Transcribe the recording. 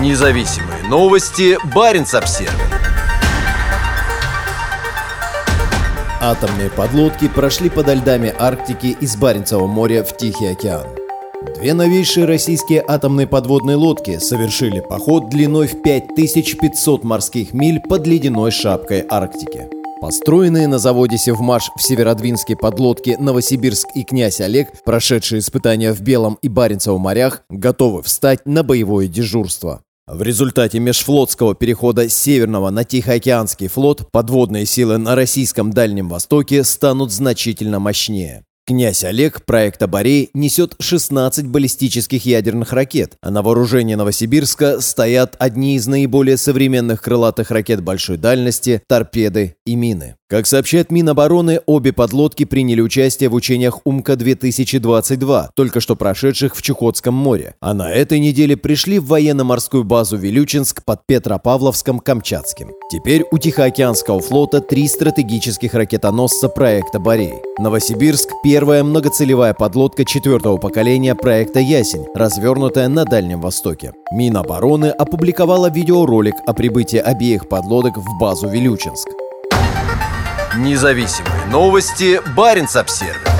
Независимые новости. Барин обсерва Атомные подлодки прошли подо льдами Арктики из Баренцева моря в Тихий океан. Две новейшие российские атомные подводные лодки совершили поход длиной в 5500 морских миль под ледяной шапкой Арктики. Построенные на заводе «Севмаш» в Северодвинске подлодки «Новосибирск» и «Князь Олег», прошедшие испытания в Белом и Баренцевом морях, готовы встать на боевое дежурство. В результате межфлотского перехода Северного на Тихоокеанский флот подводные силы на российском Дальнем Востоке станут значительно мощнее. Князь Олег проекта «Борей» несет 16 баллистических ядерных ракет, а на вооружении Новосибирска стоят одни из наиболее современных крылатых ракет большой дальности, торпеды и мины. Как сообщает Минобороны, обе подлодки приняли участие в учениях УМКа-2022, только что прошедших в Чукотском море, а на этой неделе пришли в военно-морскую базу Вилючинск под Петропавловском-Камчатским. Теперь у Тихоокеанского флота три стратегических ракетоносца проекта «Борей». Новосибирск – первая многоцелевая подлодка четвертого поколения проекта «Ясень», развернутая на Дальнем Востоке. Минобороны опубликовала видеоролик о прибытии обеих подлодок в базу Вилючинск. Независимые новости. Барин обсервис